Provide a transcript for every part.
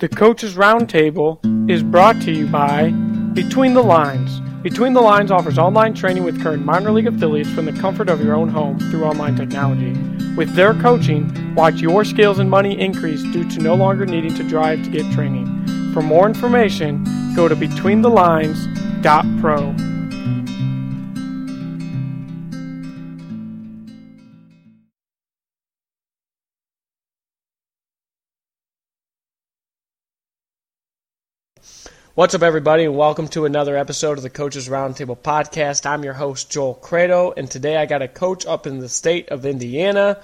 The Coaches Roundtable is brought to you by Between the Lines. Between the Lines offers online training with current minor league affiliates from the comfort of your own home through online technology. With their coaching, watch your skills and money increase due to no longer needing to drive to get training. For more information, go to betweenthelines.pro. What's up, everybody, and welcome to another episode of the Coaches Roundtable podcast. I'm your host, Joel Credo, and today I got a coach up in the state of Indiana,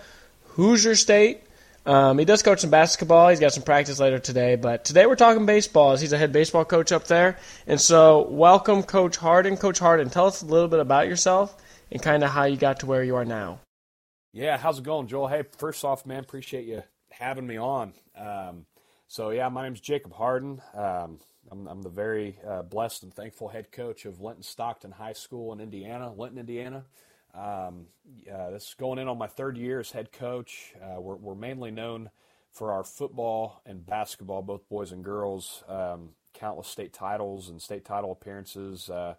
Hoosier State. Um, he does coach some basketball. He's got some practice later today, but today we're talking baseball as he's a head baseball coach up there. And so, welcome, Coach Harden. Coach Harden, tell us a little bit about yourself and kind of how you got to where you are now. Yeah, how's it going, Joel? Hey, first off, man, appreciate you having me on. Um, so, yeah, my name's Jacob Harden. Um, I'm, I'm the very uh, blessed and thankful head coach of Linton Stockton High School in Indiana, Linton, Indiana. Um, this is going in on my third year as head coach. Uh, we're, we're, mainly known for our football and basketball, both boys and girls, um, countless state titles and state title appearances. Uh,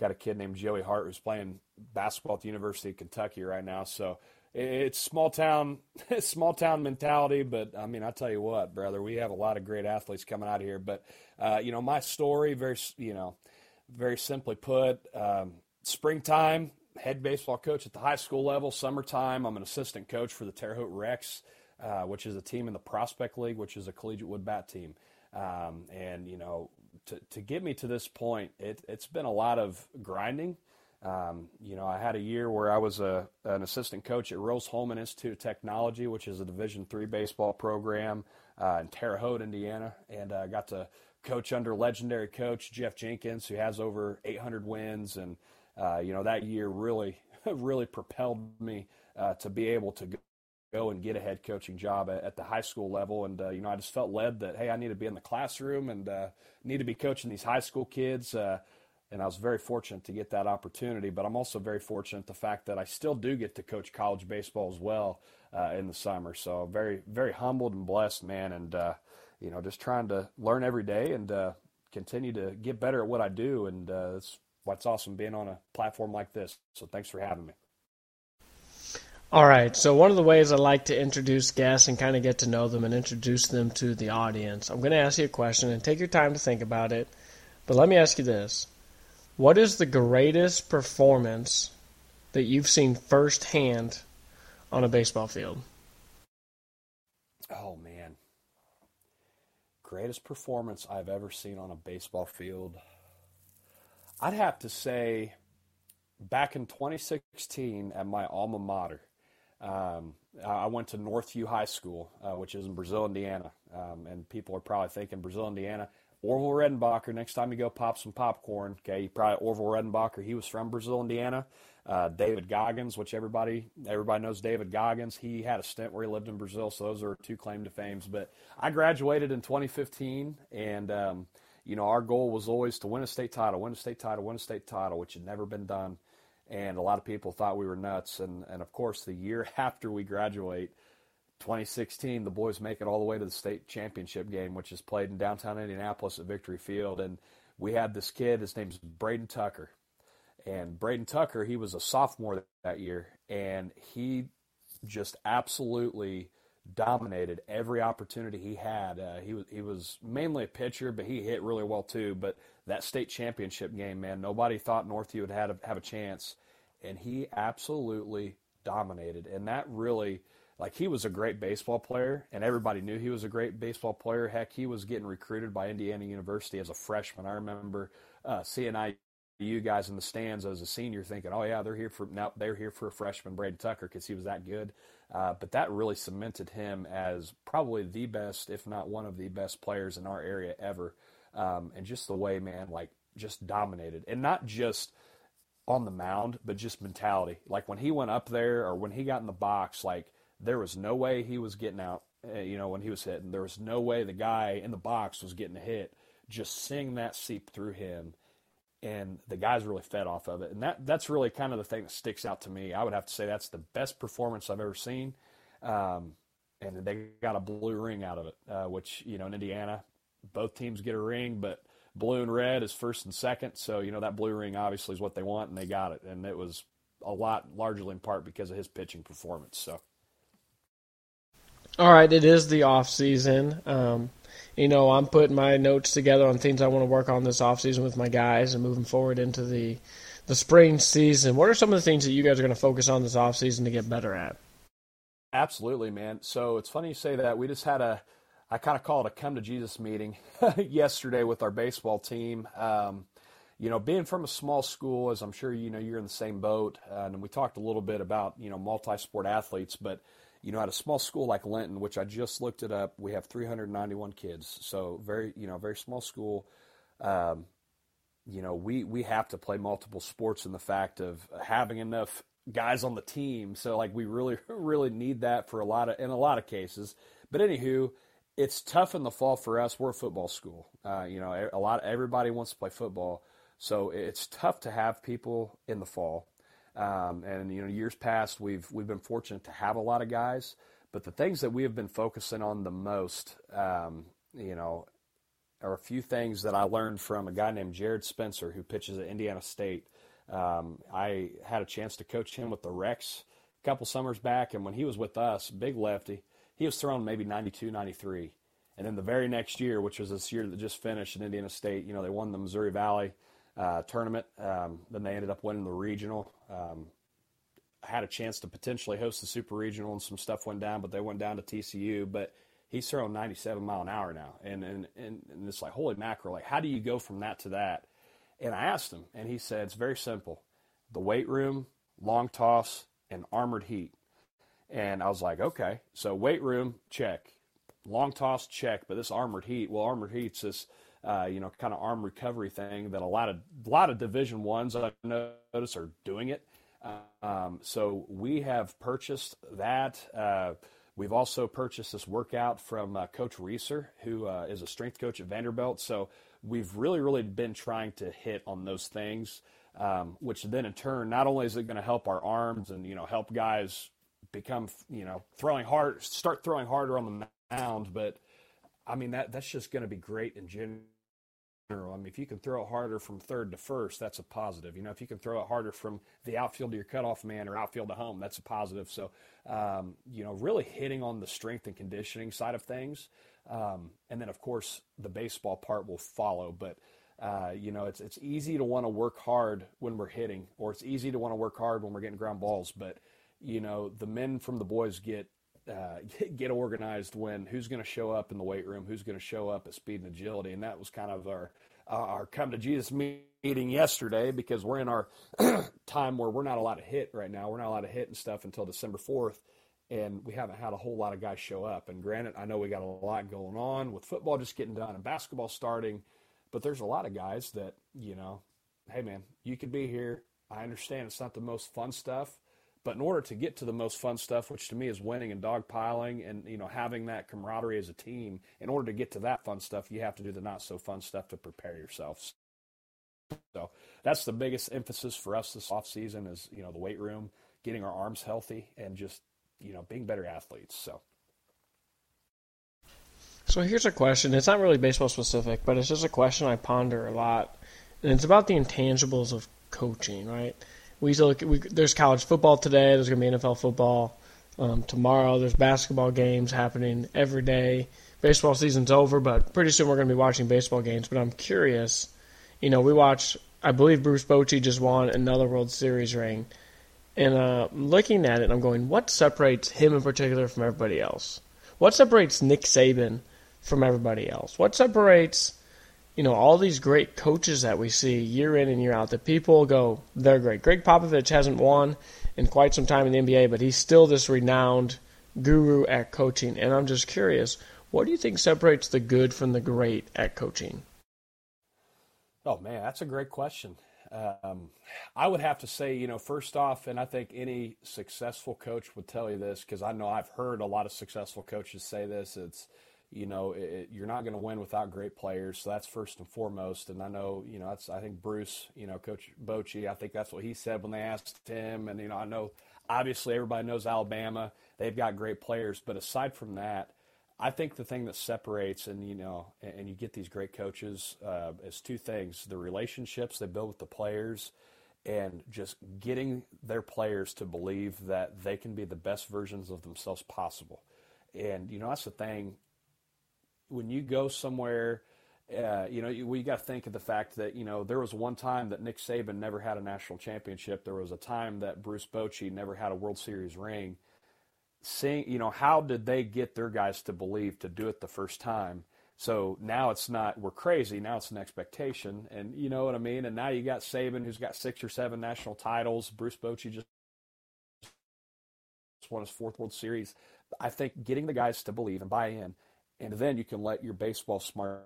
got a kid named Joey Hart who's playing basketball at the University of Kentucky right now. So it's small town, small town mentality. But I mean, I tell you what, brother, we have a lot of great athletes coming out here. But uh, you know, my story, very you know, very simply put, um, springtime, head baseball coach at the high school level. Summertime, I'm an assistant coach for the Terre Haute Rex, uh, which is a team in the Prospect League, which is a collegiate wood bat team. Um, and you know, to to get me to this point, it, it's been a lot of grinding. Um, you know, I had a year where I was a, an assistant coach at Rose-Hulman Institute of Technology, which is a Division three baseball program uh, in Terre Haute, Indiana, and I uh, got to coach under legendary coach Jeff Jenkins, who has over 800 wins, and uh, you know that year really, really propelled me uh, to be able to go and get a head coaching job at, at the high school level. And uh, you know, I just felt led that hey, I need to be in the classroom and uh, need to be coaching these high school kids and I was very fortunate to get that opportunity. But I'm also very fortunate the fact that I still do get to coach college baseball as well uh, in the summer. So very, very humbled and blessed, man, and uh, you know, just trying to learn every day and uh, continue to get better at what I do. And uh, that's what's awesome being on a platform like this. So thanks for having me. All right. So one of the ways I like to introduce guests and kind of get to know them and introduce them to the audience, I'm going to ask you a question and take your time to think about it. But let me ask you this what is the greatest performance that you've seen firsthand on a baseball field? Oh man. Greatest performance I've ever seen on a baseball field. I'd have to say back in 2016 at my alma mater. Um, I went to Northview High School, uh, which is in Brazil, Indiana. Um, and people are probably thinking Brazil, Indiana. Orville Redenbacher, next time you go pop some popcorn, okay, you probably Orville Redenbacher, he was from Brazil, Indiana. Uh, David Goggins, which everybody everybody knows David Goggins, he had a stint where he lived in Brazil, so those are two claim to fames. But I graduated in 2015, and um, you know our goal was always to win a state title, win a state title, win a state title, which had never been done. And a lot of people thought we were nuts. And, and of course, the year after we graduate, 2016, the boys make it all the way to the state championship game, which is played in downtown Indianapolis at Victory Field. And we had this kid, his name's Braden Tucker. And Braden Tucker, he was a sophomore that year, and he just absolutely dominated every opportunity he had. Uh, he was he was mainly a pitcher, but he hit really well too. But that state championship game, man, nobody thought Northview would have, have a chance, and he absolutely dominated. And that really like he was a great baseball player and everybody knew he was a great baseball player. Heck he was getting recruited by indiana university as a freshman. I remember uh, seeing you guys in the stands as a senior thinking oh yeah they're here for now they're here for a freshman Braden Tucker because he was that good. Uh, but that really cemented him as probably the best if not one of the best players in our area ever. Um, and just the way man like just dominated. And not just on the mound but just mentality. Like when he went up there or when he got in the box like there was no way he was getting out. Uh, you know, when he was hitting, there was no way the guy in the box was getting a hit. Just seeing that seep through him, and the guys really fed off of it. And that that's really kind of the thing that sticks out to me. I would have to say that's the best performance I've ever seen. Um, and they got a blue ring out of it, uh, which you know in Indiana, both teams get a ring, but blue and red is first and second. So, you know, that blue ring obviously is what they want, and they got it. And it was a lot largely in part because of his pitching performance. So. All right, it is the off season. Um, you know, I'm putting my notes together on things I want to work on this off season with my guys and moving forward into the the spring season. What are some of the things that you guys are going to focus on this off season to get better at? Absolutely, man. So it's funny you say that. We just had a I kind of call it a come to Jesus meeting yesterday with our baseball team. Um, you know, being from a small school, as I'm sure you know, you're in the same boat, uh, and we talked a little bit about you know multi-sport athletes, but you know, at a small school like Linton, which I just looked it up, we have 391 kids, so very you know very small school. Um, you know, we we have to play multiple sports in the fact of having enough guys on the team. So like we really really need that for a lot of in a lot of cases. But anywho, it's tough in the fall for us. We're a football school. Uh, you know, a lot everybody wants to play football, so it's tough to have people in the fall. Um, and you know, years past, we've we've been fortunate to have a lot of guys. But the things that we have been focusing on the most, um, you know, are a few things that I learned from a guy named Jared Spencer who pitches at Indiana State. Um, I had a chance to coach him with the Rex a couple summers back, and when he was with us, big lefty, he was throwing maybe 92, 93. And then the very next year, which was this year that just finished at Indiana State, you know, they won the Missouri Valley uh, tournament. Um, then they ended up winning the regional. Um, had a chance to potentially host the super regional, and some stuff went down, but they went down to TCU. But he's throwing 97 mile an hour now, and and and, and it's like holy mackerel! Like, how do you go from that to that? And I asked him, and he said it's very simple: the weight room, long toss, and armored heat. And I was like, okay, so weight room, check. Long toss, check. But this armored heat, well, armored heat's this, uh, you know, kind of arm recovery thing that a lot of a lot of Division ones I notice are doing it. Um, so we have purchased that. Uh, we've also purchased this workout from uh, Coach Reeser, who uh, is a strength coach at Vanderbilt. So we've really, really been trying to hit on those things, um, which then in turn, not only is it going to help our arms and you know help guys become you know throwing hard, start throwing harder on the mound. But I mean that that's just going to be great in general. I mean, if you can throw it harder from third to first, that's a positive. You know, if you can throw it harder from the outfield to your cutoff man or outfield to home, that's a positive. So, um, you know, really hitting on the strength and conditioning side of things, um, and then of course the baseball part will follow. But uh, you know, it's it's easy to want to work hard when we're hitting, or it's easy to want to work hard when we're getting ground balls. But you know, the men from the boys get uh, get organized when who's going to show up in the weight room, who's going to show up at speed and agility, and that was kind of our uh, our come to Jesus meeting yesterday because we're in our time where we're not allowed to hit right now. We're not allowed to hit and stuff until December fourth, and we haven't had a whole lot of guys show up. And granted, I know we got a lot going on with football just getting done and basketball starting, but there's a lot of guys that you know, hey man, you could be here. I understand it's not the most fun stuff but in order to get to the most fun stuff, which to me is winning and dogpiling and you know having that camaraderie as a team, in order to get to that fun stuff, you have to do the not so fun stuff to prepare yourselves. So that's the biggest emphasis for us this off season is you know the weight room, getting our arms healthy, and just you know being better athletes. So. So here's a question. It's not really baseball specific, but it's just a question I ponder a lot, and it's about the intangibles of coaching, right? We look, we, there's college football today. There's going to be NFL football um, tomorrow. There's basketball games happening every day. Baseball season's over, but pretty soon we're going to be watching baseball games. But I'm curious. You know, we watch. I believe Bruce Bochy just won another World Series ring, and uh, looking at it, I'm going, what separates him in particular from everybody else? What separates Nick Saban from everybody else? What separates you know, all these great coaches that we see year in and year out that people go, they're great. Gregg Popovich hasn't won in quite some time in the NBA, but he's still this renowned guru at coaching. And I'm just curious, what do you think separates the good from the great at coaching? Oh, man, that's a great question. Um, I would have to say, you know, first off, and I think any successful coach would tell you this because I know I've heard a lot of successful coaches say this. It's you know, it, you're not going to win without great players. So that's first and foremost. And I know, you know, that's, I think Bruce, you know, Coach Bochy, I think that's what he said when they asked him. And, you know, I know obviously everybody knows Alabama. They've got great players. But aside from that, I think the thing that separates, and you know, and you get these great coaches, uh, is two things: the relationships they build with the players, and just getting their players to believe that they can be the best versions of themselves possible. And you know, that's the thing. When you go somewhere, uh, you know, we got to think of the fact that you know there was one time that Nick Saban never had a national championship. There was a time that Bruce Bochy never had a World Series ring seeing, you know, how did they get their guys to believe to do it the first time? So now it's not we're crazy. Now it's an expectation, and you know what I mean. And now you got Saban, who's got six or seven national titles. Bruce Bochy just won his fourth World Series. I think getting the guys to believe and buy in, and then you can let your baseball smarts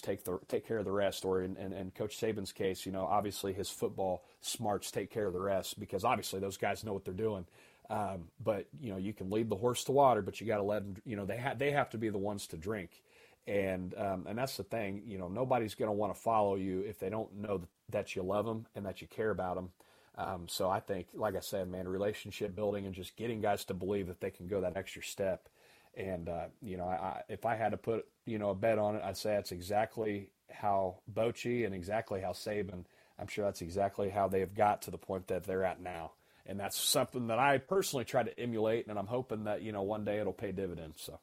take the take care of the rest. Or in, in, in Coach Saban's case, you know, obviously his football smarts take care of the rest because obviously those guys know what they're doing. Um, but you know, you can lead the horse to water, but you got to let them. You know, they have they have to be the ones to drink, and um, and that's the thing. You know, nobody's going to want to follow you if they don't know that, you love them and that you care about them. Um, so I think, like I said, man, relationship building and just getting guys to believe that they can go that extra step. And uh, you know, I, if I had to put you know a bet on it, I'd say that's exactly how Bochy and exactly how Saban. I'm sure that's exactly how they have got to the point that they're at now and that's something that I personally try to emulate, and I'm hoping that you know one day it'll pay dividends. So.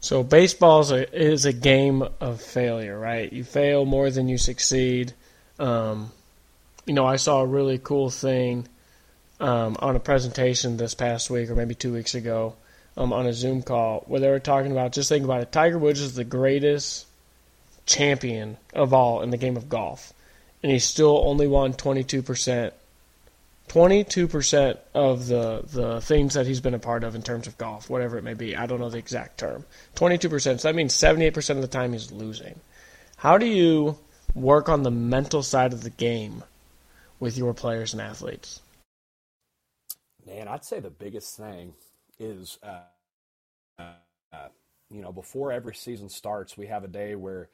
So baseball is a, is a game of failure, right? You fail more than you succeed. Um, you know, I saw a really cool thing um, on a presentation this past week, or maybe two weeks ago, um, on a Zoom call where they were talking about just think about it. Tiger Woods is the greatest champion of all in the game of golf, and he still only won 22 percent 22% of the, the things that he's been a part of in terms of golf, whatever it may be. I don't know the exact term. 22%. So that means 78% of the time he's losing. How do you work on the mental side of the game with your players and athletes? Man, I'd say the biggest thing is, uh, uh, you know, before every season starts, we have a day where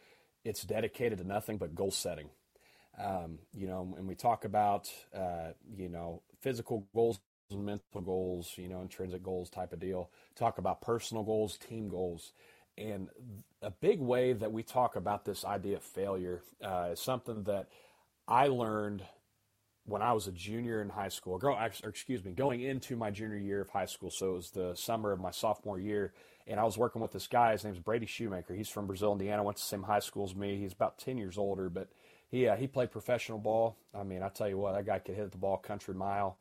it's dedicated to nothing but goal setting. Um, you know, and we talk about, uh, you know, physical goals and mental goals, you know, intrinsic goals type of deal. Talk about personal goals, team goals. And a big way that we talk about this idea of failure uh, is something that I learned when I was a junior in high school, or excuse me, going into my junior year of high school. So it was the summer of my sophomore year. And I was working with this guy. His name's Brady Shoemaker. He's from Brazil, Indiana. Went to the same high school as me. He's about 10 years older, but he uh, he played professional ball. I mean, I tell you what, that guy could hit the ball country mile.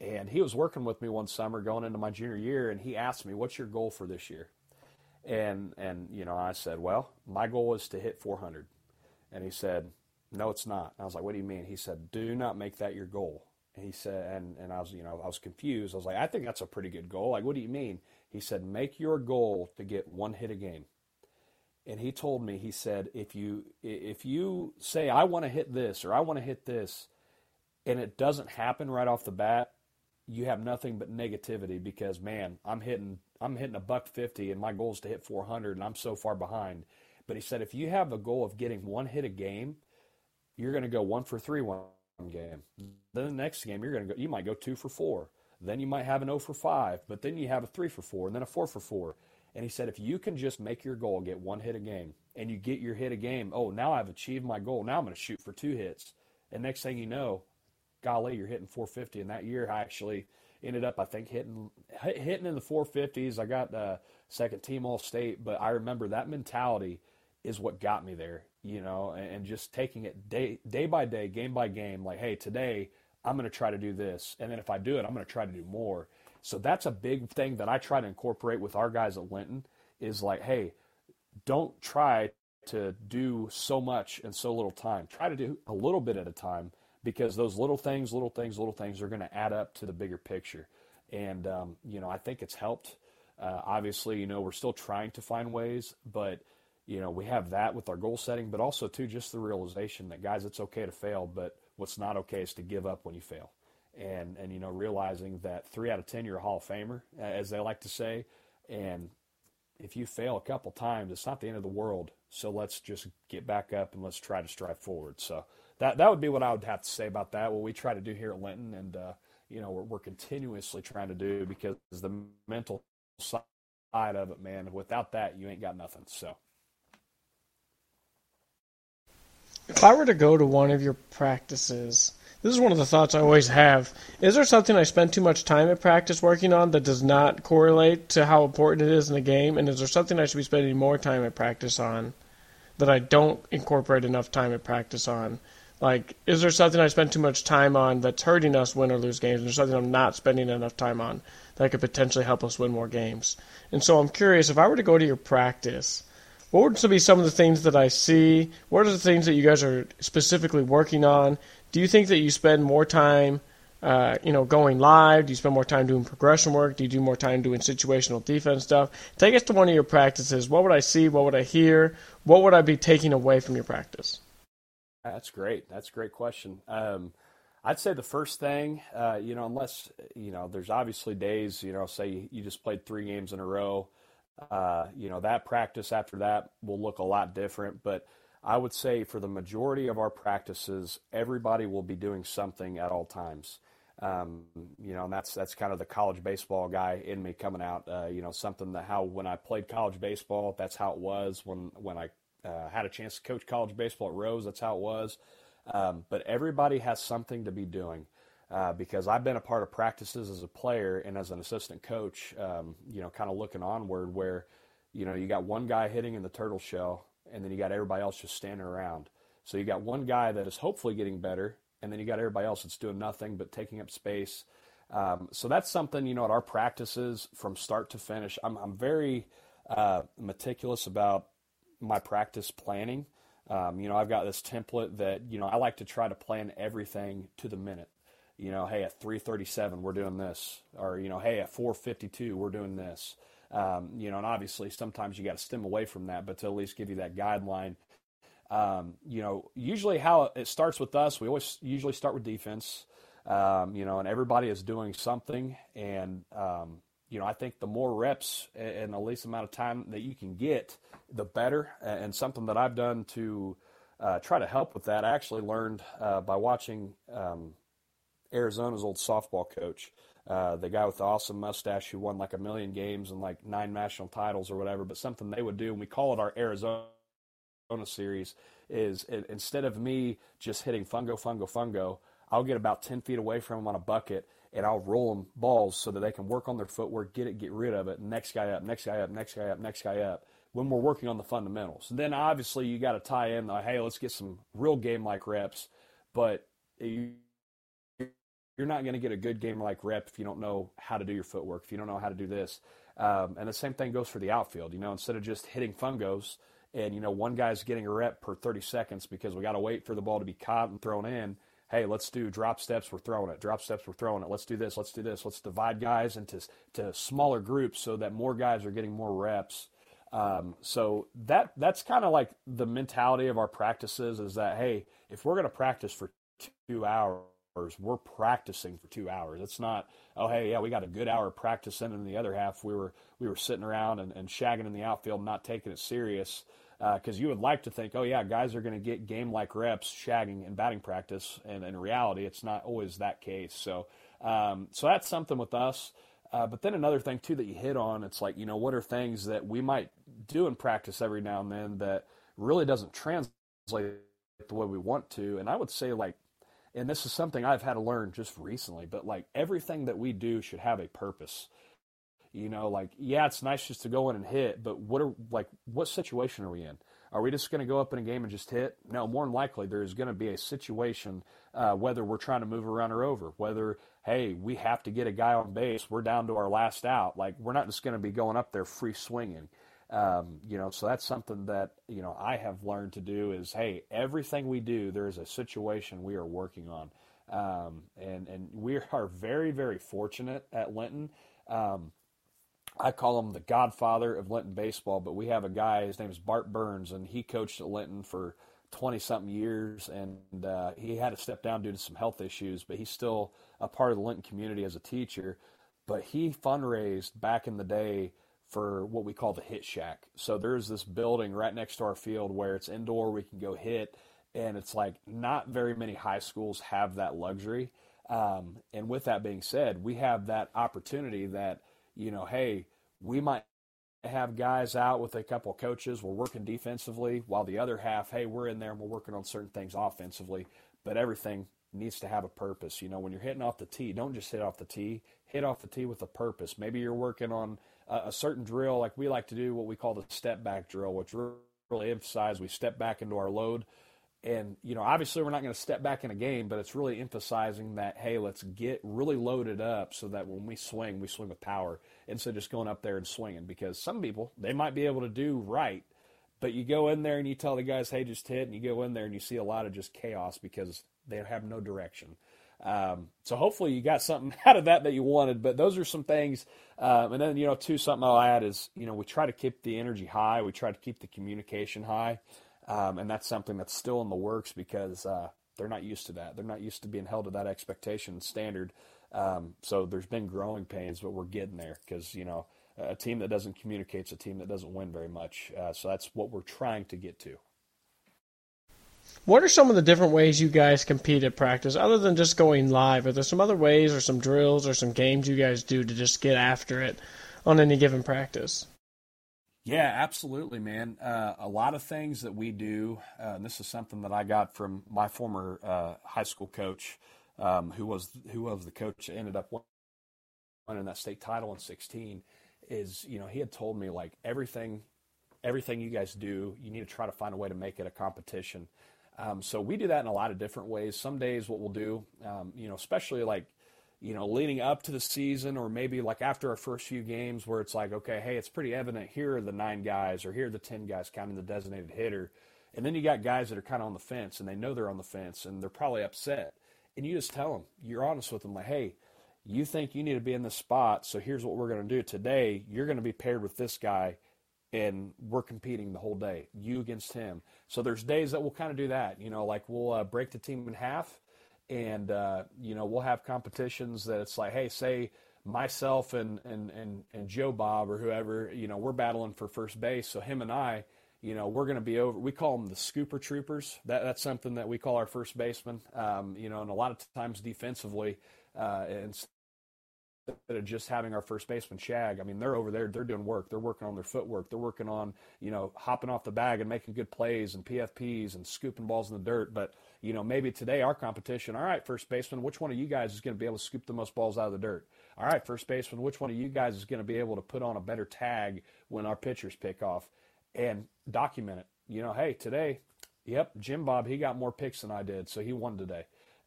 And he was working with me one summer going into my junior year, and he asked me, "What's your goal for this year?" And and you know, I said, "Well, my goal is to hit 400." And he said, "No, it's not." And I was like, "What do you mean?" He said, "Do not make that your goal." And he said, and and I was you know I was confused. I was like, "I think that's a pretty good goal." Like, what do you mean? He said, "Make your goal to get one hit a game." and he told me he said if you if you say I want to hit this or I want to hit this and it doesn't happen right off the bat you have nothing but negativity because man I'm hitting I'm hitting a buck 50 and my goal is to hit 400 and I'm so far behind but he said if you have a goal of getting one hit a game you're going to go 1 for 3 one game then the next game you're going to go you might go 2 for 4 then you might have an 0 for 5 but then you have a 3 for 4 and then a 4 for 4 and he said, if you can just make your goal, get one hit a game, and you get your hit a game, oh, now I've achieved my goal. Now I'm going to shoot for two hits. And next thing you know, golly, you're hitting 450. And that year, I actually ended up, I think, hitting hitting in the 450s. I got uh, second team All State, but I remember that mentality is what got me there. You know, and, just taking it day day by day, game by game. Like, hey, today I'm going to try to do this, and then if I do it, I'm going to try to do more. So that's a big thing that I try to incorporate with our guys at Linton is like, hey, don't try to do so much in so little time. Try to do a little bit at a time because those little things, little things, little things are going to add up to the bigger picture. And, um, you know, I think it's helped. Uh, obviously, you know, we're still trying to find ways, but, you know, we have that with our goal setting, but also, too, just the realization that, guys, it's okay to fail, but what's not okay is to give up when you fail and and you know realizing that three out of ten you're a Hall of Famer, as they like to say, and if you fail a couple times, it's not the end of the world. So let's just get back up and let's try to strive forward. So that that would be what I would have to say about that. What we try to do here at Linton, and uh, you know we're, we're continuously trying to do because the mental side of it, man. Without that, you ain't got nothing. So. If I were to go to one of your practices, this is one of the thoughts I always have. Is there something I spend too much time at practice working on that does not correlate to how important it is in the game? And is there something I should be spending more time at practice on that I don't incorporate enough time at practice on? Like, is there something I spend too much time on that's hurting us win or lose games? Is there something I'm not spending enough time on that could potentially help us win more games? And so I'm curious if I were to go to your practice, what would be some of the things that I see? What are the things that you guys are specifically working on? Do you think that you spend more time, uh, you know, going live? Do you spend more time doing progression work? Do you do more time doing situational defense stuff? Take us to one of your practices. What would I see? What would I hear? What would I be taking away from your practice? That's great. That's a great question. Um, I'd say the first thing, uh, you know, unless you know, there's obviously days, you know, say you just played three games in a row. Uh, you know, that practice after that will look a lot different. But I would say for the majority of our practices, everybody will be doing something at all times. Um, you know, and that's that's kind of the college baseball guy in me coming out. Uh, you know, something that how when I played college baseball, that's how it was. When when I uh, had a chance to coach college baseball at Rose, that's how it was. Um, but everybody has something to be doing. Uh, because I've been a part of practices as a player and as an assistant coach, um, you know, kind of looking onward where, you know, you got one guy hitting in the turtle shell and then you got everybody else just standing around. So you got one guy that is hopefully getting better and then you got everybody else that's doing nothing but taking up space. Um, so that's something, you know, at our practices from start to finish, I'm, I'm very uh, meticulous about my practice planning. Um, you know, I've got this template that, you know, I like to try to plan everything to the minute you know, hey, at 337, we're doing this. Or, you know, hey, at 452, we're doing this. Um, you know, and obviously sometimes you got to stem away from that, but to at least give you that guideline. Um, you know, usually how it starts with us, we always usually start with defense, um, you know, and everybody is doing something. And, um, you know, I think the more reps and the least amount of time that you can get, the better. And something that I've done to uh, try to help with that, I actually learned uh, by watching um, Arizona's old softball coach, uh, the guy with the awesome mustache who won like a million games and like nine national titles or whatever. But something they would do, and we call it our Arizona series, is it, instead of me just hitting fungo, fungo, fungo, I'll get about 10 feet away from them on a bucket and I'll roll them balls so that they can work on their footwork, get it, get rid of it. Next guy up, next guy up, next guy up, next guy up. When we're working on the fundamentals, and then obviously you got to tie in the hey, let's get some real game like reps, but you you're not going to get a good game like rep if you don't know how to do your footwork, if you don't know how to do this. Um, and the same thing goes for the outfield. You know, instead of just hitting fungos and, you know, one guy's getting a rep per 30 seconds because we got to wait for the ball to be caught and thrown in. Hey, let's do drop steps, we're throwing it. Drop steps, we're throwing it. Let's do this, let's do this. Let's divide guys into to smaller groups so that more guys are getting more reps. Um, so that that's kind of like the mentality of our practices is that, hey, if we're going to practice for two hours, we're practicing for two hours. It's not, oh hey, yeah, we got a good hour of practice, and the other half we were we were sitting around and, and shagging in the outfield, not taking it serious. Because uh, you would like to think, oh yeah, guys are going to get game like reps shagging and batting practice, and in reality, it's not always that case. So, um, so that's something with us. Uh, but then another thing too that you hit on, it's like you know what are things that we might do in practice every now and then that really doesn't translate the way we want to. And I would say like and this is something I've had to learn just recently, but like everything that we do should have a purpose. You know, like yeah, it's nice just to go in and hit, but what are like what situation are we in? Are we just going to go up in a game and just hit? No, more than likely there is going to be a situation uh, whether we're trying to move a runner over, whether hey we have to get a guy on base, we're down to our last out. Like we're not just going to be going up there free swinging. Um, you know, so that's something that you know I have learned to do is hey, everything we do, there is a situation we are working on, um, and and we are very very fortunate at Linton. Um, I call him the godfather of Linton baseball, but we have a guy. His name is Bart Burns, and he coached at Linton for twenty something years, and uh, he had to step down due to some health issues, but he's still a part of the Linton community as a teacher. But he fundraised back in the day for what we call the hit shack. So there's this building right next to our field where it's indoor, we can go hit, and it's like not very many high schools have that luxury. Um, and with that being said, we have that opportunity that, you know, hey, we might have guys out with a couple coaches. We're working defensively, while the other half, hey, we're in there and we're working on certain things offensively. But everything needs to have a purpose. You know, when you're hitting off the tee, don't just hit off the tee. Hit off the tee with a purpose. Maybe you're working on a, a certain drill, like we like to do, what we call the step back drill, which really emphasize we step back into our load and, you know, obviously we're not going to step back in a game, but it's really emphasizing that, hey, let's get really loaded up so that when we swing, we swing with power instead of just going up there and swinging. Because some people, they might be able to do right, but you go in there and you tell the guys, hey, just hit, and you go in there and you see a lot of just chaos because they have no direction. Um, so hopefully you got something out of that that you wanted. But those are some things. Um, and then you know, too, something I'll add is you know we try to keep the energy high. We try to keep the communication high. Um, and that's something that's still in the works because uh, they're not used to that. They're not used to being held to that expectation standard. Um, so there's been growing pains, but we're getting there because you know a team that doesn't communicate is a team that doesn't win very much. Uh, so that's what we're trying to get to. What are some of the different ways you guys compete at practice, other than just going live? Are there some other ways, or some drills, or some games you guys do to just get after it on any given practice? Yeah, absolutely, man. Uh, a lot of things that we do, uh, and this is something that I got from my former uh, high school coach, um, who was who was the coach that ended up winning that state title in 16. Is you know he had told me like everything, everything you guys do, you need to try to find a way to make it a competition. Um, so we do that in a lot of different ways. Some days, what we'll do, um, you know, especially like you know, leading up to the season, or maybe like after our first few games, where it's like, okay, hey, it's pretty evident. Here are the nine guys, or here are the ten guys counting the designated hitter, and then you got guys that are kind of on the fence, and they know they're on the fence, and they're probably upset, and you just tell them, you're honest with them, like, hey, you think you need to be in this spot, so here's what we're going to do today. You're going to be paired with this guy, and we're competing the whole day, you against him. So there's days that we'll kind of do that, you know, like we'll uh, break the team in half and uh, you know we'll have competitions that it's like, hey, say myself and, and and and Joe Bob or whoever, you know, we're battling for first base. So him and I, you know, we're going to be over. We call them the scooper troopers. That that's something that we call our first baseman. Um, you know, and a lot of times defensively, uh, and of just having our first baseman shag, I mean, they're over there, they're doing work. They're working on their footwork. They're working on, you know, hopping off the bag and making good plays and PFPs and scooping balls in the dirt. But, you know, maybe today our competition, all right, first baseman, which one of you guys is going to be able to scoop the most balls out of the dirt? All right, first baseman, which one of you guys is going to be able to put on a better tag when our pitchers pick off and document it? You know, hey, today, yep, Jim Bob, he got more picks than I did, so he won today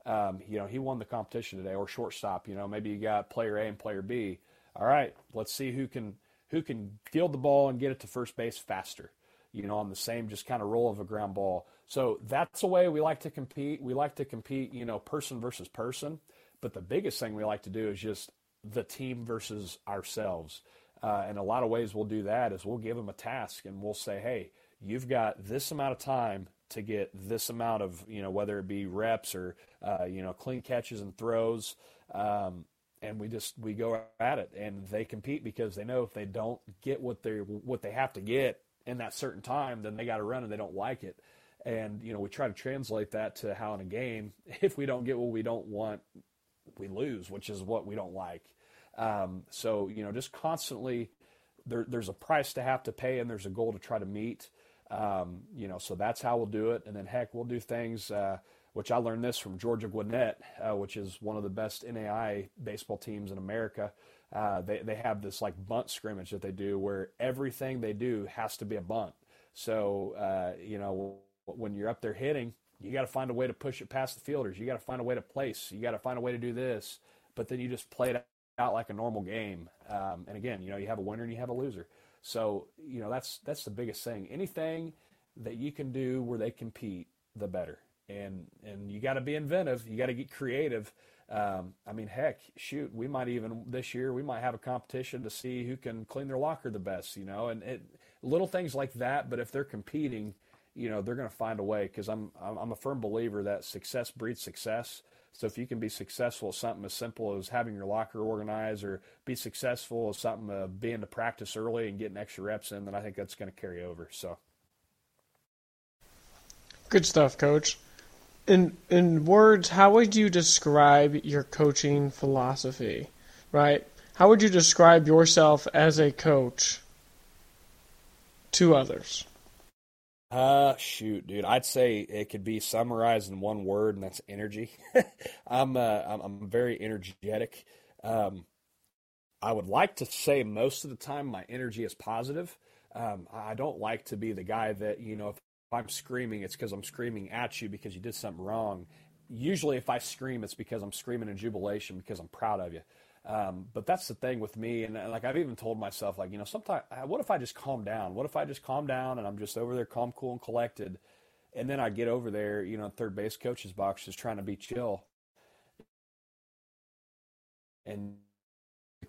um, you know, he won the competition today, or shortstop. You know, maybe you got player A and player B. All right, let's see who can who can field the ball and get it to first base faster. You know, on the same just kind of roll of a ground ball. So that's the way we like to compete. We like to compete, you know, person versus person. But the biggest thing we like to do is just the team versus ourselves. Uh, and a lot of ways we'll do that is we'll give them a task and we'll say, hey, you've got this amount of time to get this amount of you know whether it be reps or uh, you know clean catches and throws um, and we just we go at it. And they compete because they know if they don't get what they what they have to get in that certain time then they got to run and they don't like it. And you know we try to translate that to how in a game if we don't get what we don't want we lose which is what we don't like. Um, so you know just constantly there, there's a price to have to pay and there's a goal to try to meet um, you know, so that's how we'll do it. And then heck, we'll do things, uh, which I learned this from Georgia Gwinnett, uh, which is one of the best NAIA baseball teams in America. Uh, they, they have this like bunt scrimmage that they do where everything they do has to be a bunt. So, uh, you know, when you're up there hitting, you got to find a way to push it past the fielders. You got to find a way to place. You got to find a way to do this. But then you just play it out like a normal game. Um, and again, you know, you have a winner and you have a loser. So, you know, that's that's the biggest thing. Anything that you can do where they compete, the better. And and you got to be inventive. You got to get creative. Um, I mean, heck, shoot, we might even this year we might have a competition to see who can clean their locker the best. You know, and it, little things like that. But if they're competing, you know, they're going to find a way. Because I'm I'm a firm believer that success breeds success. So if you can be successful at something as simple as having your locker organized, or be successful at something uh, being to practice early and getting extra reps in, then I think that's going to carry over. So. Good stuff, Coach. In in words, how would you describe your coaching philosophy? Right? How would you describe yourself as a coach? to others. Uh, shoot, dude. I'd say it could be summarized in one word, and that's energy. I'm, uh, I'm, I'm very energetic. Um, I would like to say most of the time my energy is positive. Um, I don't like to be the guy that you know if I'm screaming, it's because I'm screaming at you because you did something wrong. Usually, if I scream, it's because I'm screaming in jubilation because I'm proud of you. Um, but that's the thing with me, and like I've even told myself, like you know, sometimes uh, what if I just calm down? What if I just calm down and I'm just over there, calm, cool, and collected, and then I get over there, you know, third base coach's box, just trying to be chill, and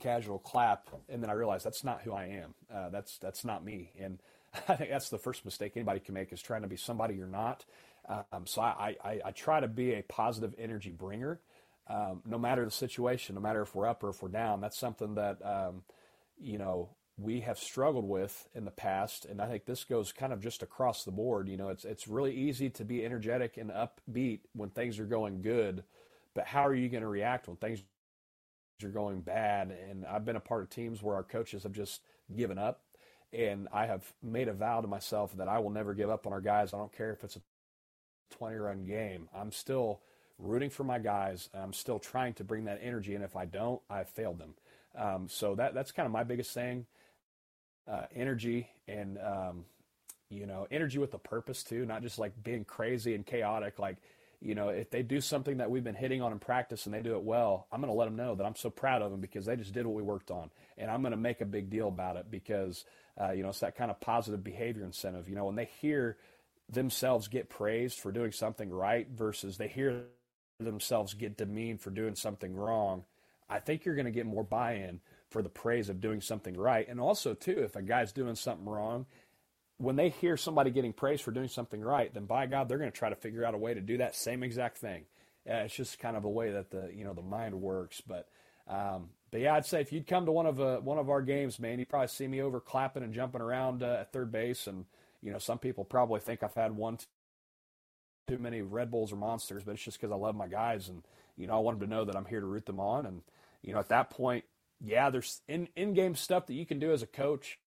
casual clap, and then I realize that's not who I am. Uh, that's that's not me, and I think that's the first mistake anybody can make is trying to be somebody you're not. Um, so I, I, I, try to be a positive energy bringer, um, no matter the situation, no matter if we're up or if we're down. That's something that um, you know we have struggled with in the past, and I think this goes kind of just across the board. You know, it's it's really easy to be energetic and upbeat when things are going good, but how are you going to react when things are going bad. And I've been a part of teams where our coaches have just given up. And I have made a vow to myself that I will never give up on our guys. I don't care if it's a 20 run game. I'm still rooting for my guys. I'm still trying to bring that energy. And if I don't, I've failed them. Um, so that, that's kind of my biggest thing uh, energy and, um, you know, energy with a purpose too, not just like being crazy and chaotic. Like, you know, if they do something that we've been hitting on in practice and they do it well, I'm going to let them know that I'm so proud of them because they just did what we worked on. And I'm going to make a big deal about it because, uh, you know, it's that kind of positive behavior incentive. You know, when they hear themselves get praised for doing something right versus they hear themselves get demeaned for doing something wrong, I think you're going to get more buy in for the praise of doing something right. And also, too, if a guy's doing something wrong when they hear somebody getting praised for doing something right, then by God, they're going to try to figure out a way to do that same exact thing. Uh, it's just kind of a way that the you know the mind works. But um, but yeah, I'd say if you'd come to one of uh, one of our games, man, you'd probably see me over clapping and jumping around uh, at third base. And you know, some people probably think I've had one too many Red Bulls or Monsters, but it's just because I love my guys and you know I want them to know that I'm here to root them on. And you know, at that point, yeah, there's in in game stuff that you can do as a coach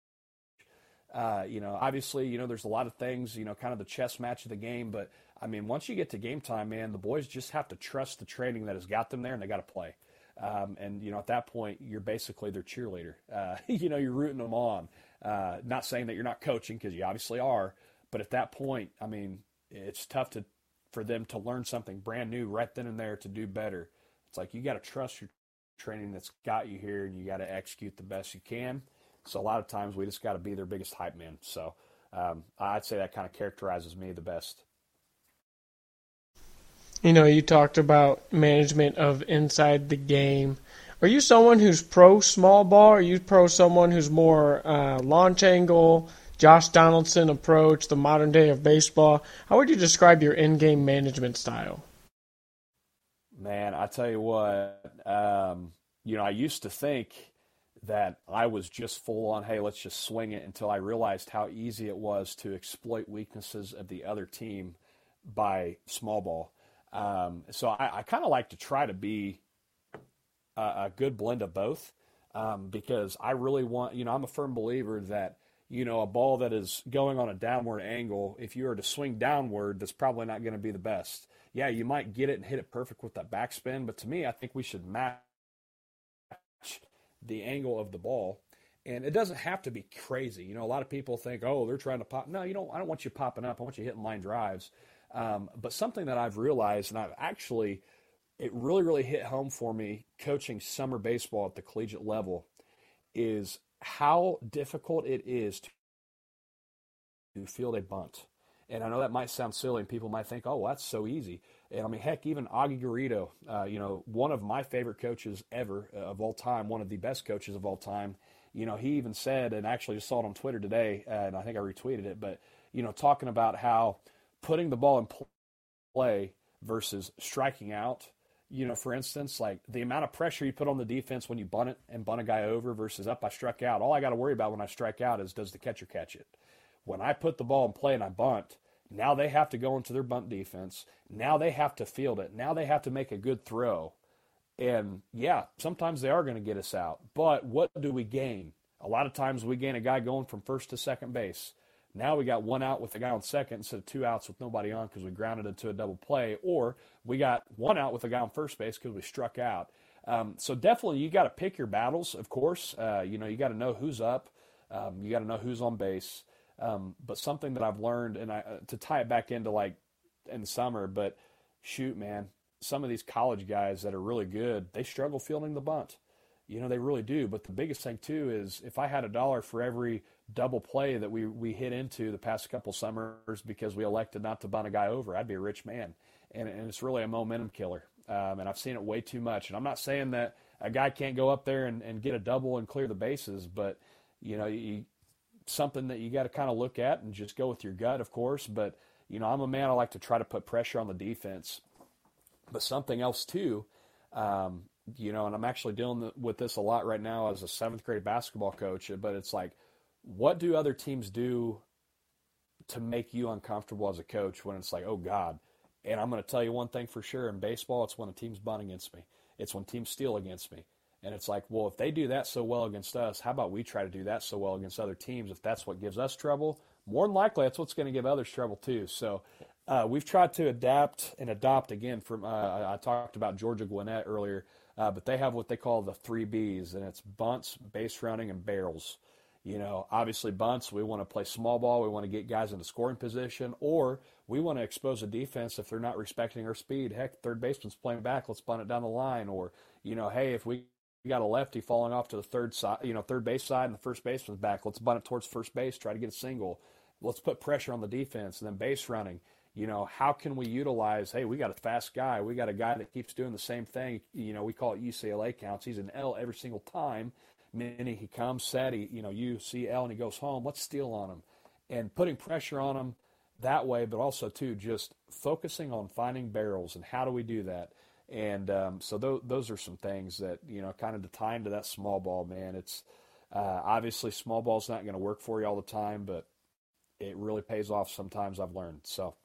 uh, you know, obviously, you know, there's a lot of things, you know, kind of the chess match of the game. But I mean, once you get to game time, man, the boys just have to trust the training that has got them there, and they got to play. Um, and you know, at that point, you're basically their cheerleader. Uh, you know, you're rooting them on. Uh, not saying that you're not coaching because you obviously are, but at that point, I mean, it's tough to for them to learn something brand new right then and there to do better. It's like you got to trust your training that's got you here, and you got to execute the best you can. So a lot of times we just got to be their biggest hype man. So um, I'd say that kind of characterizes me the best. You know, you talked about management of inside the game. Are you someone who's pro small ball? Or are you pro someone who's more uh, launch angle, Josh Donaldson approach, the modern day of baseball? How would you describe your in-game management style? Man, I tell you what, um, you know, I used to think that I was just full on, hey, let's just swing it until I realized how easy it was to exploit weaknesses of the other team by small ball. Um, so I, I kind of like to try to be a, a good blend of both um, because I really want, you know, I'm a firm believer that, you know, a ball that is going on a downward angle, if you were to swing downward, that's probably not going to be the best. Yeah, you might get it and hit it perfect with that backspin, but to me, I think we should match the angle of the ball. And it doesn't have to be crazy. You know, a lot of people think, oh, they're trying to pop. No, you don't. I don't want you popping up. I want you hitting line drives. Um, but something that I've realized, and I've actually, it really, really hit home for me coaching summer baseball at the collegiate level, is how difficult it is to field a bunt. And I know that might sound silly, and people might think, "Oh, well, that's so easy." And I mean, heck, even Augie Garrido, uh, you know, one of my favorite coaches ever uh, of all time, one of the best coaches of all time. You know, he even said, and actually just saw it on Twitter today, uh, and I think I retweeted it, but you know, talking about how putting the ball in play versus striking out. You know, for instance, like the amount of pressure you put on the defense when you bunt it and bunt a guy over versus up, I struck out. All I got to worry about when I strike out is does the catcher catch it? When I put the ball in play and I bunt, now they have to go into their bunt defense. Now they have to field it. Now they have to make a good throw. And yeah, sometimes they are going to get us out. But what do we gain? A lot of times we gain a guy going from first to second base. Now we got one out with a guy on second instead of two outs with nobody on because we grounded into a double play, or we got one out with a guy on first base because we struck out. Um, so definitely, you got to pick your battles. Of course, uh, you know you got to know who's up, um, you got to know who's on base. Um, but something that I've learned, and I, uh, to tie it back into like in the summer, but shoot, man, some of these college guys that are really good, they struggle fielding the bunt. You know, they really do. But the biggest thing too is if I had a dollar for every double play that we we hit into the past couple summers because we elected not to bunt a guy over, I'd be a rich man. And, and it's really a momentum killer. Um, and I've seen it way too much. And I'm not saying that a guy can't go up there and, and get a double and clear the bases, but you know, you, something that you got to kind of look at and just go with your gut, of course. But you know, I'm a man. I like to try to put pressure on the defense. But something else too, um, you know, and I'm actually dealing with this a lot right now as a seventh grade basketball coach. But it's like, what do other teams do to make you uncomfortable as a coach when it's like, oh God? And I'm going to tell you one thing for sure: in baseball, it's when a team's bunt against me. It's when teams steal against me. And it's like, well, if they do that so well against us, how about we try to do that so well against other teams? If that's what gives us trouble, more than likely that's what's going to give others trouble too. So uh, we've tried to adapt and adopt again from, uh, I talked about Georgia Gwinnett earlier, uh, but they have what they call the three Bs, and it's bunts, base running, and barrels. You know, obviously bunts, we want to play small ball, we want to get guys into scoring position, or we want to expose a defense if they're not respecting our speed. Heck, third baseman's playing back, let's bunt it down the line. Or, you know, hey, if we we got a lefty falling off to the third side, you know, third base side, and the first baseman's back. Let's bunt it towards first base, try to get a single. Let's put pressure on the defense, and then base running. You know, how can we utilize? Hey, we got a fast guy. We got a guy that keeps doing the same thing. You know, we call it UCLA counts. He's an L every single time. Meaning he comes, set, you know UCL, and he goes home. Let's steal on him, and putting pressure on him that way, but also too just focusing on finding barrels and how do we do that and um, so th- those are some things that you know, kind of to tie into that small ball, man. It's uh, obviously small ball's not going to work for you all the time, but it really pays off sometimes. I've learned so.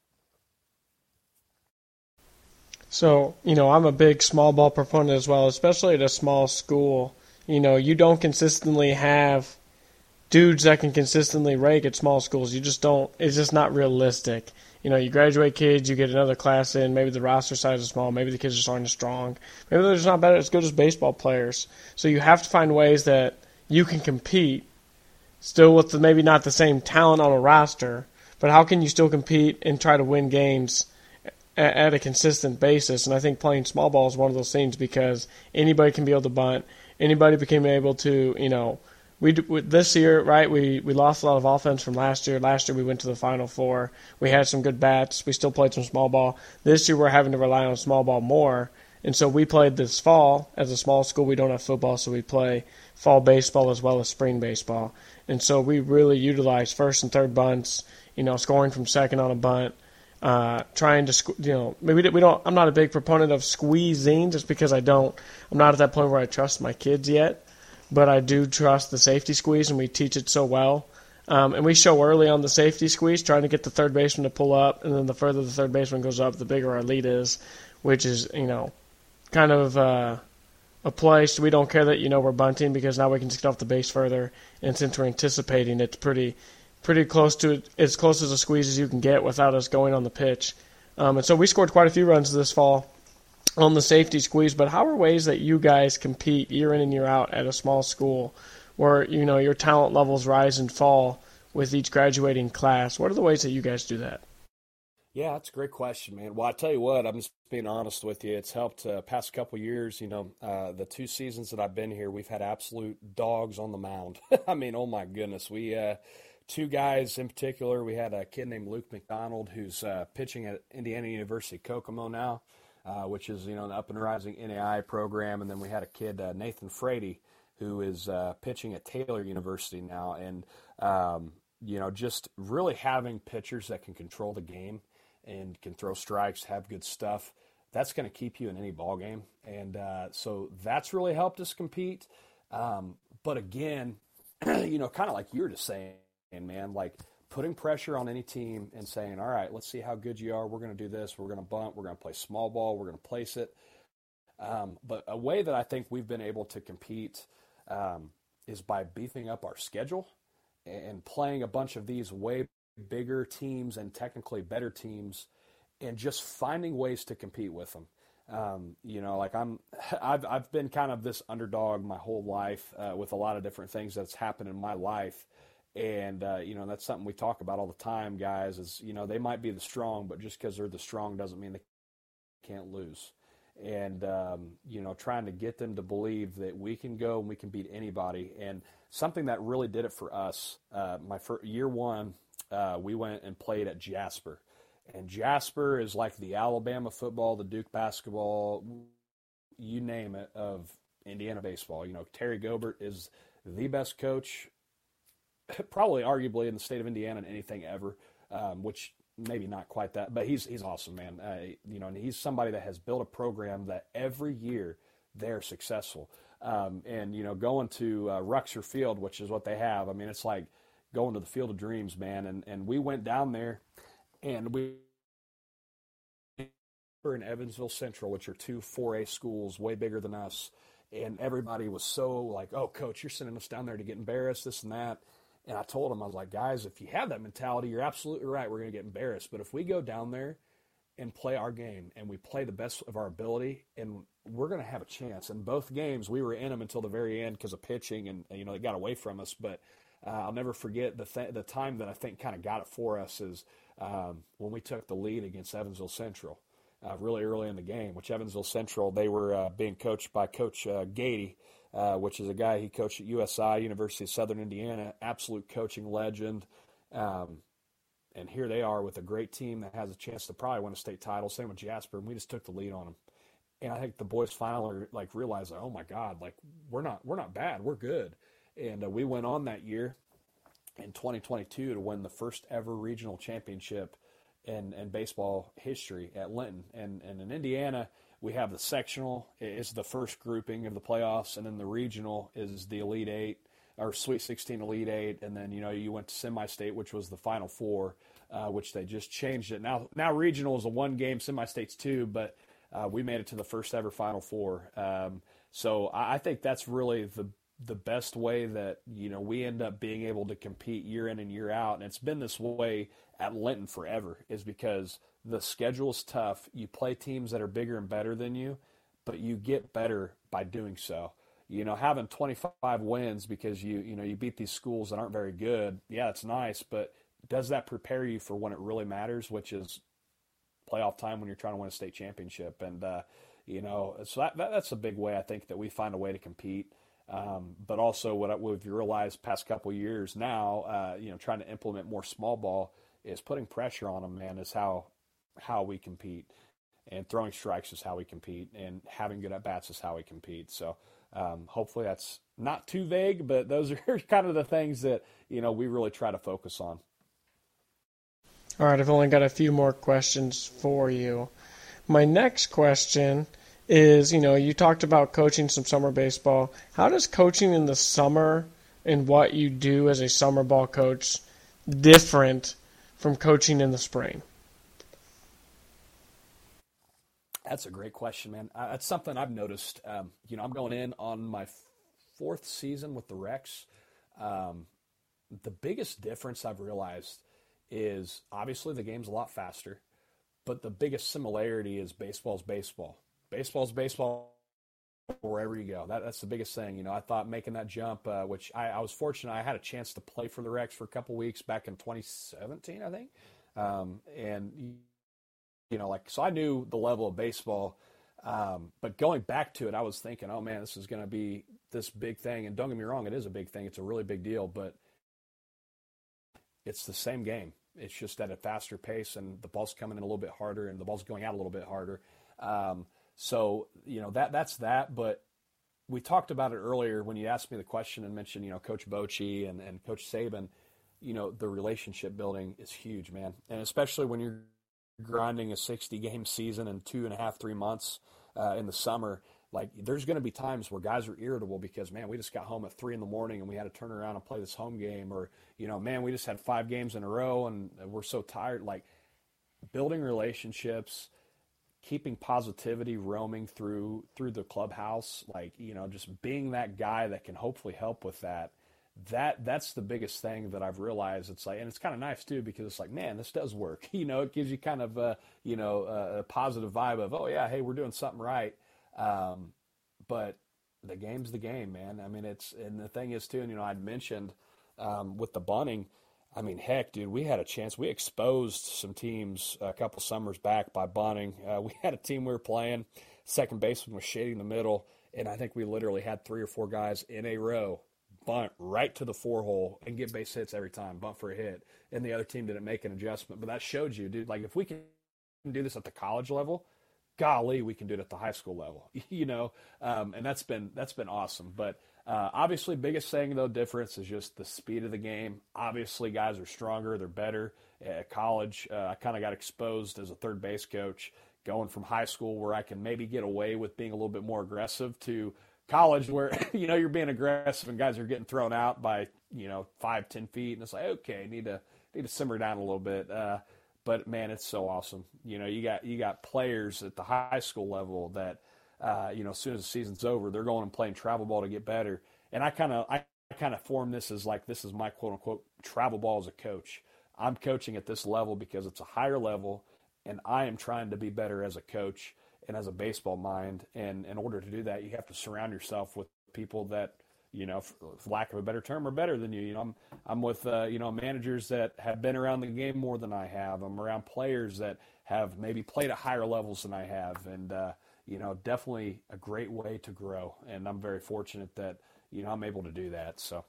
So you know, I'm a big small ball proponent as well, especially at a small school. You know, you don't consistently have dudes that can consistently rake at small schools. You just don't. It's just not realistic you know, you graduate kids, you get another class in, maybe the roster size is small, maybe the kids just aren't strong, maybe they're just not better as good as baseball players. So you have to find ways that you can compete, still with the, maybe not the same talent on a roster, but how can you still compete and try to win games at a consistent basis? And I think playing small ball is one of those things because anybody can be able to bunt, anybody became able to, you know, we, this year, right? We we lost a lot of offense from last year. Last year we went to the Final Four. We had some good bats. We still played some small ball. This year we're having to rely on small ball more, and so we played this fall as a small school. We don't have football, so we play fall baseball as well as spring baseball, and so we really utilize first and third bunts. You know, scoring from second on a bunt. Uh, trying to, you know, maybe we don't. I'm not a big proponent of squeezing, just because I don't. I'm not at that point where I trust my kids yet but I do trust the safety squeeze, and we teach it so well. Um, and we show early on the safety squeeze, trying to get the third baseman to pull up, and then the further the third baseman goes up, the bigger our lead is, which is you know, kind of uh, a place we don't care that you know we're bunting because now we can just get off the base further, and since we're anticipating, it's pretty, pretty close to it as close as a squeeze as you can get without us going on the pitch. Um, and so we scored quite a few runs this fall on the safety squeeze, but how are ways that you guys compete year in and year out at a small school where you know your talent levels rise and fall with each graduating class? What are the ways that you guys do that? Yeah, that's a great question, man. Well, I tell you what, I'm just being honest with you. It's helped uh, past couple years. You know, uh, the two seasons that I've been here, we've had absolute dogs on the mound. I mean, oh my goodness, we uh, two guys in particular. We had a kid named Luke McDonald who's uh, pitching at Indiana University Kokomo now uh, which is you know an up and rising NAIA program, and then we had a kid uh, Nathan Frady who is uh, pitching at Taylor University now, and um, you know just really having pitchers that can control the game and can throw strikes, have good stuff. That's going to keep you in any ball game, and uh, so that's really helped us compete. Um, but again, you know, kind of like you were just saying, man, like putting pressure on any team and saying, all right, let's see how good you are. We're going to do this. We're going to bunt. We're going to play small ball. We're going to place it. Um, but a way that I think we've been able to compete um, is by beefing up our schedule and playing a bunch of these way bigger teams and technically better teams, and just finding ways to compete with them. Um, you know, like I'm, I've I've been kind of this underdog my whole life uh, with a lot of different things that's happened in my life, and uh, you know that's something we talk about all the time, guys. Is you know they might be the strong, but just because they're the strong doesn't mean they can't lose. And um, you know, trying to get them to believe that we can go and we can beat anybody. And something that really did it for us, uh, my first, year one, uh, we went and played at Jasper and Jasper is like the Alabama football, the Duke basketball, you name it, of Indiana baseball. You know, Terry Gobert is the best coach, probably arguably in the state of Indiana in anything ever, um, which maybe not quite that, but he's he's awesome, man. Uh, you know, and he's somebody that has built a program that every year they're successful. Um, and you know, going to uh, Ruxer Field, which is what they have. I mean, it's like going to the Field of Dreams, man. And and we went down there and we were in Evansville Central, which are two 4A schools, way bigger than us. And everybody was so like, oh, coach, you're sending us down there to get embarrassed, this and that. And I told them, I was like, guys, if you have that mentality, you're absolutely right. We're going to get embarrassed. But if we go down there and play our game and we play the best of our ability, and we're going to have a chance. In both games, we were in them until the very end because of pitching, and you know they got away from us. But uh, I'll never forget the th- the time that I think kind of got it for us is um, when we took the lead against Evansville Central uh, really early in the game, which Evansville Central, they were uh, being coached by Coach uh, Goedde, uh, which is a guy he coached at USI, University of Southern Indiana, absolute coaching legend. Um, and here they are with a great team that has a chance to probably win a state title. Same with Jasper, and we just took the lead on them. And I think the boys finally like realized, oh my God, like we're not we're not bad, we're good. And uh, we went on that year in 2022 to win the first ever regional championship in, in baseball history at Linton. And, and in Indiana, we have the sectional is the first grouping of the playoffs, and then the regional is the Elite Eight or Sweet 16 Elite Eight, and then you know you went to semi-state, which was the Final Four, uh, which they just changed it. Now now regional is a one-game, semi-states two, but uh, we made it to the first ever Final Four. Um, so I, I think that's really the the best way that you know we end up being able to compete year in and year out. And it's been this way at Linton forever is because the schedule is tough. You play teams that are bigger and better than you but you get better by doing so. You know having 25 wins because you you know you beat these schools that aren't very good yeah it's nice but does that prepare you for when it really matters which is playoff time when you're trying to win a state championship? And uh, you know so that, that, that's a big way I think that we find a way to compete um, but also, what we've realized past couple years now, uh, you know, trying to implement more small ball is putting pressure on them. Man, is how how we compete, and throwing strikes is how we compete, and having good at bats is how we compete. So, um, hopefully, that's not too vague, but those are kind of the things that you know we really try to focus on. All right, I've only got a few more questions for you. My next question is you know you talked about coaching some summer baseball. How does coaching in the summer and what you do as a summer ball coach different from coaching in the spring? That's a great question, man. Uh, that's something I've noticed. Um, you know, I'm going in on my fourth season with the Rex. Um, the biggest difference I've realized is obviously the game's a lot faster, but the biggest similarity is baseball's baseball baseball's baseball wherever you go. That, that's the biggest thing. You know, I thought making that jump, uh, which I, I, was fortunate, I had a chance to play for the Rex for a couple weeks back in 2017, I think. Um, and, you know, like, so I knew the level of baseball. Um, but going back to it, I was thinking, oh man, this is going to be this big thing. And don't get me wrong, it is a big thing. It's a really big deal, but it's the same game. It's just at a faster pace, and the ball's coming in a little bit harder, and the ball's going out a little bit harder. Um, so, you know, that that's that. But we talked about it earlier when you asked me the question and mentioned, you know, Coach Bochy and, and Coach Saban. You know, the relationship building is huge, man. And especially when you're grinding a 60 game season in two and a half, three months uh, in the summer, like there's going to be times where guys are irritable because man we just got home at three in the morning and we had to turn around and play this home game or you know man we just had five games in a row and we're so tired like building relationships keeping positivity roaming through through the clubhouse like you know just being that guy that can hopefully help with that that that's the biggest thing that I've realized. It's like, and it's kind of nice too because it's like, man, this does work. You know, it gives you kind of a you know a, positive vibe of, oh yeah, hey, we're doing something right. Um, but the game's the game, man. I mean, it's and the thing is too, and you know, I'd mentioned um, with the bunting. I mean, heck, dude, we had a chance. We exposed some teams a couple summers back by bunting. Uh, we had a team we were playing. Second baseman was shading the middle, and I think we literally had three or four guys in a row bunt right to the four hole and get base hits every time, bunt for a hit. And the other team didn't make an adjustment. But that showed you, dude, like if we can do this at the college level, golly, we can do it at the high school level, you know? Um, and that's been, that's been awesome. But uh, obviously, biggest thing though difference is just the speed of the game. Obviously, guys are stronger, they're better. At college, uh, I kind of got exposed as a third base coach, going from high school where I can maybe get away with being a little bit more aggressive to college where you know you're being aggressive and guys are getting thrown out by you know five ten feet and it's like okay need to need to simmer down a little bit uh, but man it's so awesome you know you got you got players at the high school level that uh, you know as soon as the season's over they're going and playing travel ball to get better and i kind of i kind of form this as like this is my quote unquote travel ball as a coach i'm coaching at this level because it's a higher level and i am trying to be better as a coach and as a baseball mind. And in order to do that, you have to surround yourself with people that, you know, for lack of a better term, are better than you. You know, I'm I'm with uh, you know managers that have been around the game more than I have. I'm around players that have maybe played at higher levels than I have, and uh, you know, definitely a great way to grow. And I'm very fortunate that you know I'm able to do that. So.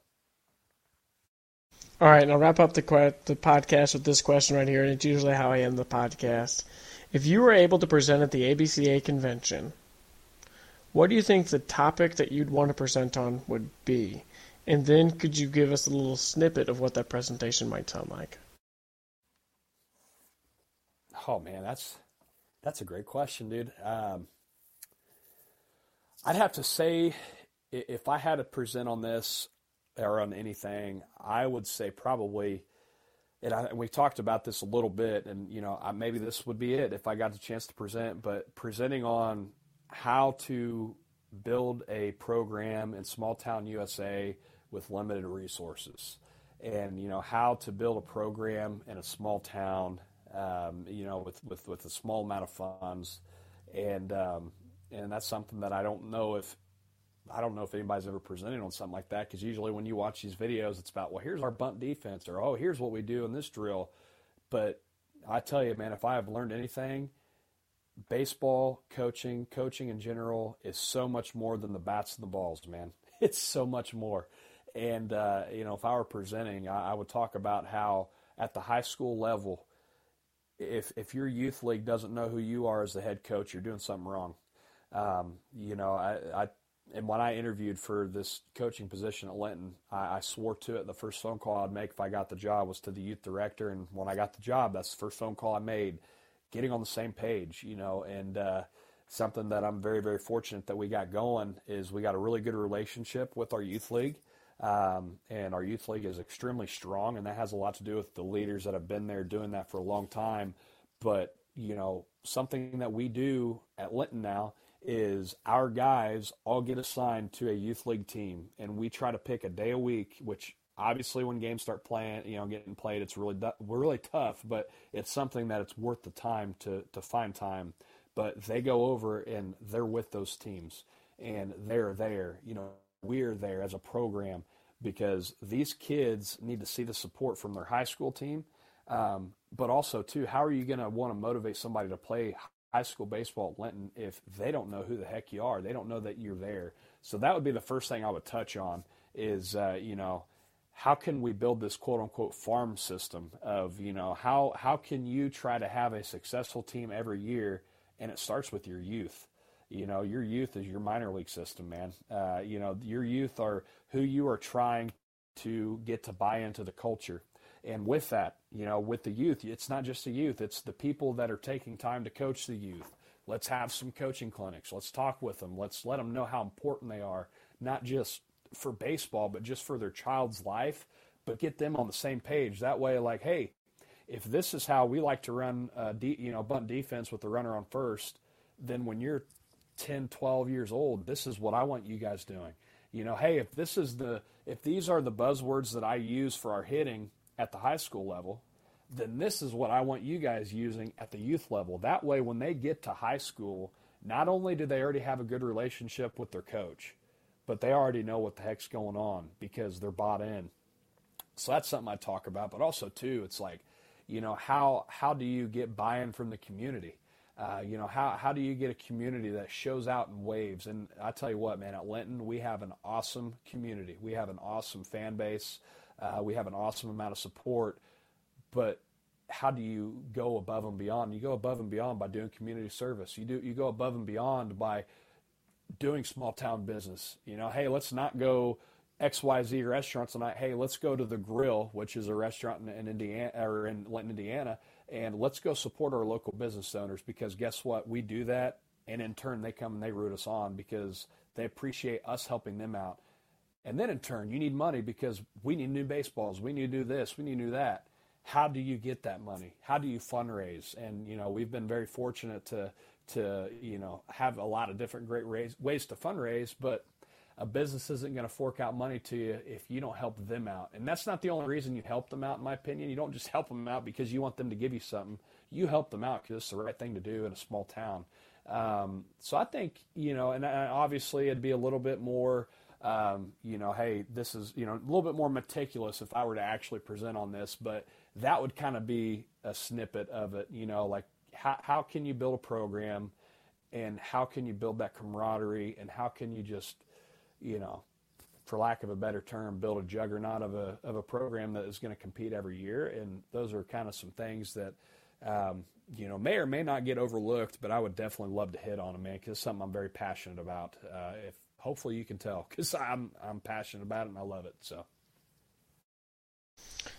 All right, and I'll wrap up the the podcast with this question right here, and it's usually how I end the podcast. If you were able to present at the ABCA convention, what do you think the topic that you'd want to present on would be? And then could you give us a little snippet of what that presentation might sound like? Oh man, that's that's a great question, dude. Um, I'd have to say, if I had to present on this or on anything, I would say probably and, I, we talked about this a little bit, and you know, I, maybe this would be it if I got the chance to present. But presenting on how to build a program in small town USA with limited resources, and you know how to build a program in a small town, um, you know, with, with with a small amount of funds, and um, and that's something that I don't know if I don't know if anybody's ever presented on something like that because usually when you watch these videos, it's about, well, here's our bunt defense or, oh, here's what we do in this drill. But I tell you, man, if I have learned anything, baseball coaching, coaching in general is so much more than the bats and the balls, man. It's so much more. And, uh, you know, if I were presenting, I, I would talk about how at the high school level, if, if your youth league doesn't know who you are as the head coach, you're doing something wrong. Um, you know, I, I and when I interviewed for this coaching position at Linton, I, I, swore to it. The first phone call I'd make if I got the job was to the youth director, and when I got the job, that's the first phone call I made. Getting on the same page, you know, and uh, something that I'm very, very fortunate that we got going is we got a really good relationship with our youth league, um, and our youth league is extremely strong, and that has a lot to do with the leaders that have been there doing that for a long time. But you know, something that we do at Linton now is our guys all get assigned to a youth league team, and we try to pick a day a week, which obviously when games start playing, you know, getting played, it's really we're really tough, but it's something that it's worth the time to to find time. But they go over and they're with those teams, and they're there. You know, we're there as a program because these kids need to see the support from their high school team. Um, but also, too, how are you going to want to motivate somebody to play high school baseball at Linton if they don't know who the heck you are. They don't know that you're there. So that would be the first thing I would touch on is, uh, you know, how can we build this quote unquote farm system of, you know, how, how can you try to have a successful team every year? And it starts with your youth. You know, your youth is your minor league system, man. Uh, you know, your youth are who you are trying to get to buy into the culture. And with that, you know, with the youth, it's not just the youth, it's the people that are taking time to coach the youth. Let's have some coaching clinics. Let's talk with them. Let's let them know how important they are, not just for baseball, but just for their child's life, but get them on the same page. That way, like, hey, if this is how we like to run, uh, de- you know, bunt defense with the runner on first, then when you're 10, 12 years old, this is what I want you guys doing. You know, hey, if this is the if these are the buzzwords that I use for our hitting at the high school level, then this is what I want you guys using at the youth level. That way, when they get to high school, not only do they already have a good relationship with their coach, but they already know what the heck's going on because they're bought in. So that's something I talk about. But also too, it's like, you know, how how do you get buy-in from the community? Uh, you know, how how do you get a community that shows out in waves? And I tell you what, man, at Linton we have an awesome community. We have an awesome fan base. Uh, we have an awesome amount of support. But how do you go above and beyond? You go above and beyond by doing community service. You do you go above and beyond by doing small town business. You know, hey, let's not go XYZ restaurant tonight. Hey, let's go to the Grill, which is a restaurant in, in Indiana or in Linton, Indiana, and let's go support our local business owners because guess what? We do that, and in turn, they come and they root us on because they appreciate us helping them out. And then in turn, you need money because we need new baseballs. We need to do this. We need to do that how do you get that money? How do you fundraise? And you know, we've been very fortunate to to you know have a lot of different great ways to fundraise, but a business isn't going to fork out money to you if you don't help them out. And that's not the only reason you help them out, in my opinion. You don't just help them out because you want them to give you something. You help them out because it's the right thing to do in a small town. Um, so I think you know, and obviously it'd be a little bit more um, you know, hey, this is, you know, a little bit more meticulous if I were to actually present on this, but that would kind of be a snippet of it, you know, like how, how can you build a program and how can you build that camaraderie and how can you just, you know, for lack of a better term, build a juggernaut of a, of a program that is going to compete every year. And those are kind of some things that, um, you know, may or may not get overlooked, but I would definitely love to hit on them, man, because it's something I'm very passionate about. Uh, if hopefully you can tell because I'm I'm passionate about it and I love it. So.